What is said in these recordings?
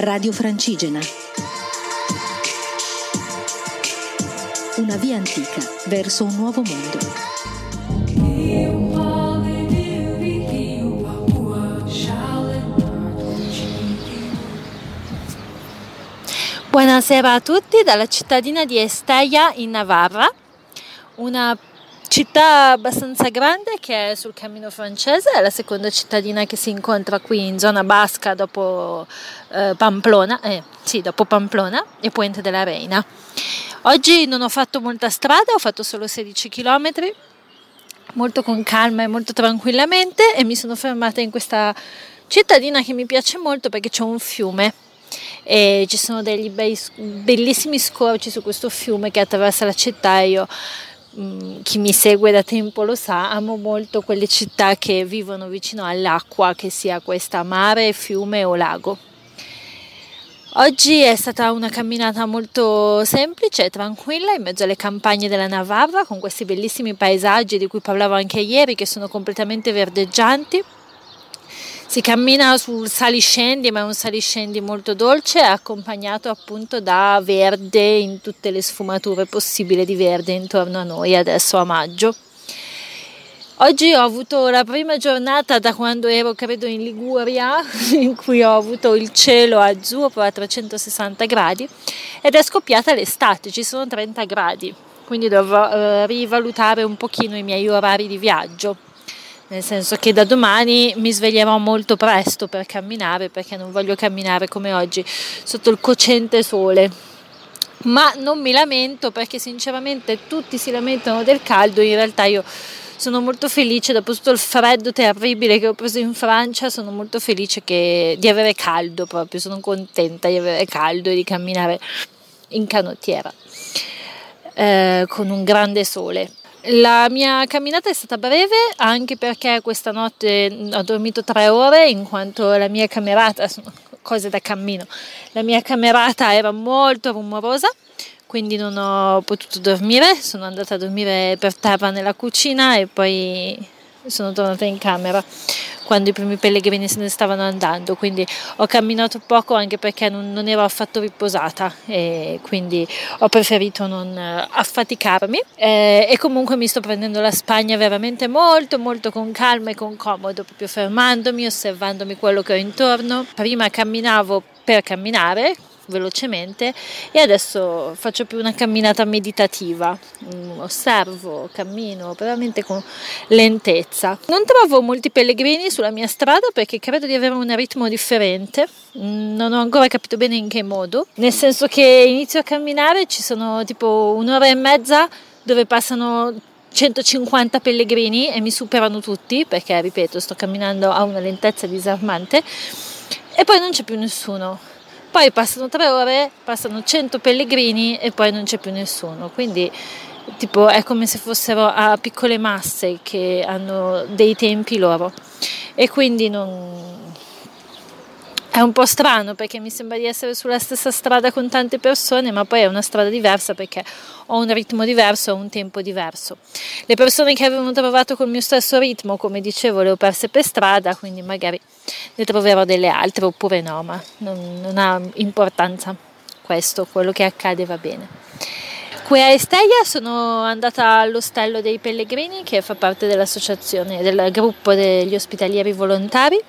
Radio Francigena. Una via antica verso un nuovo mondo. Buonasera a tutti dalla cittadina di Estella in Navarra, una città abbastanza grande che è sul cammino francese, è la seconda cittadina che si incontra qui in zona basca dopo eh, Pamplona, eh, sì, dopo Pamplona e Puente della Reina. Oggi non ho fatto molta strada, ho fatto solo 16 km, molto con calma e molto tranquillamente e mi sono fermata in questa cittadina che mi piace molto perché c'è un fiume e ci sono degli bei, bellissimi scorci su questo fiume che attraversa la città e io mm, chi mi segue da tempo lo sa, amo molto quelle città che vivono vicino all'acqua, che sia questa mare, fiume o lago. Oggi è stata una camminata molto semplice e tranquilla in mezzo alle campagne della Navarra con questi bellissimi paesaggi di cui parlavo anche ieri che sono completamente verdeggianti si cammina sul saliscendi, ma è un saliscendi molto dolce, accompagnato appunto da verde in tutte le sfumature possibili di verde intorno a noi adesso a maggio. Oggi ho avuto la prima giornata da quando ero credo in Liguria in cui ho avuto il cielo azzurro a 360 gradi ed è scoppiata l'estate, ci sono 30 gradi, quindi dovrò eh, rivalutare un pochino i miei orari di viaggio nel senso che da domani mi sveglierò molto presto per camminare perché non voglio camminare come oggi sotto il cocente sole. Ma non mi lamento perché sinceramente tutti si lamentano del caldo, in realtà io sono molto felice dopo tutto il freddo terribile che ho preso in Francia, sono molto felice che, di avere caldo proprio, sono contenta di avere caldo e di camminare in canottiera eh, con un grande sole la mia camminata è stata breve anche perché questa notte ho dormito tre ore in quanto la mia camerata, sono cose da cammino, la mia camerata era molto rumorosa quindi non ho potuto dormire, sono andata a dormire per terra nella cucina e poi sono tornata in camera quando i primi pellegrini se ne stavano andando, quindi ho camminato poco anche perché non, non ero affatto riposata e quindi ho preferito non eh, affaticarmi eh, e comunque mi sto prendendo la Spagna veramente molto molto con calma e con comodo, proprio fermandomi, osservandomi quello che ho intorno. Prima camminavo per camminare, velocemente e adesso faccio più una camminata meditativa, mm, osservo, cammino veramente con lentezza. Non trovo molti pellegrini sulla mia strada perché credo di avere un ritmo differente, mm, non ho ancora capito bene in che modo, nel senso che inizio a camminare, ci sono tipo un'ora e mezza dove passano 150 pellegrini e mi superano tutti perché ripeto sto camminando a una lentezza disarmante. E poi non c'è più nessuno poi passano tre ore, passano 100 pellegrini e poi non c'è più nessuno. Quindi tipo è come se fossero a piccole masse che hanno dei tempi loro. E quindi non, è un po' strano perché mi sembra di essere sulla stessa strada con tante persone, ma poi è una strada diversa perché ho un ritmo diverso, ho un tempo diverso. Le persone che avevano trovato col mio stesso ritmo, come dicevo, le ho perse per strada, quindi magari ne troverò delle altre oppure no, ma non, non ha importanza questo, quello che accade va bene. Qui a Estella sono andata all'Ostello dei Pellegrini che fa parte dell'associazione, del gruppo degli ospitalieri volontari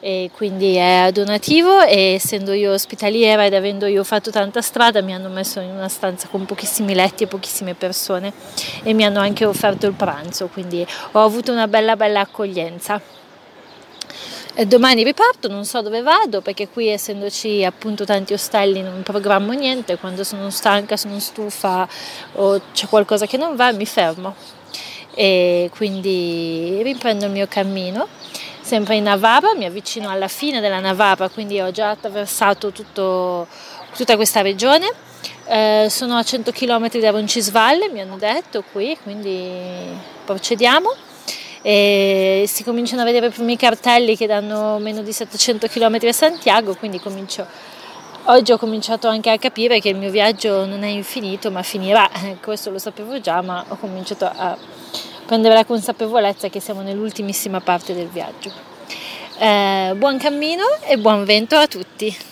e quindi è donativo e essendo io ospitaliera ed avendo io fatto tanta strada mi hanno messo in una stanza con pochissimi letti e pochissime persone e mi hanno anche offerto il pranzo quindi ho avuto una bella bella accoglienza. Domani riparto, non so dove vado perché qui essendoci appunto tanti ostelli non programmo niente, quando sono stanca, sono stufa o c'è qualcosa che non va mi fermo. E quindi riprendo il mio cammino sempre in Navarra, mi avvicino alla fine della Navarra, quindi ho già attraversato tutto, tutta questa regione. Eh, sono a 100 km da Roncisvalle, mi hanno detto qui, quindi procediamo. E si cominciano a vedere i primi cartelli che danno meno di 700 km a Santiago, quindi comincio, oggi ho cominciato anche a capire che il mio viaggio non è infinito, ma finirà. Questo lo sapevo già, ma ho cominciato a prendere la consapevolezza che siamo nell'ultimissima parte del viaggio. Eh, buon cammino e buon vento a tutti!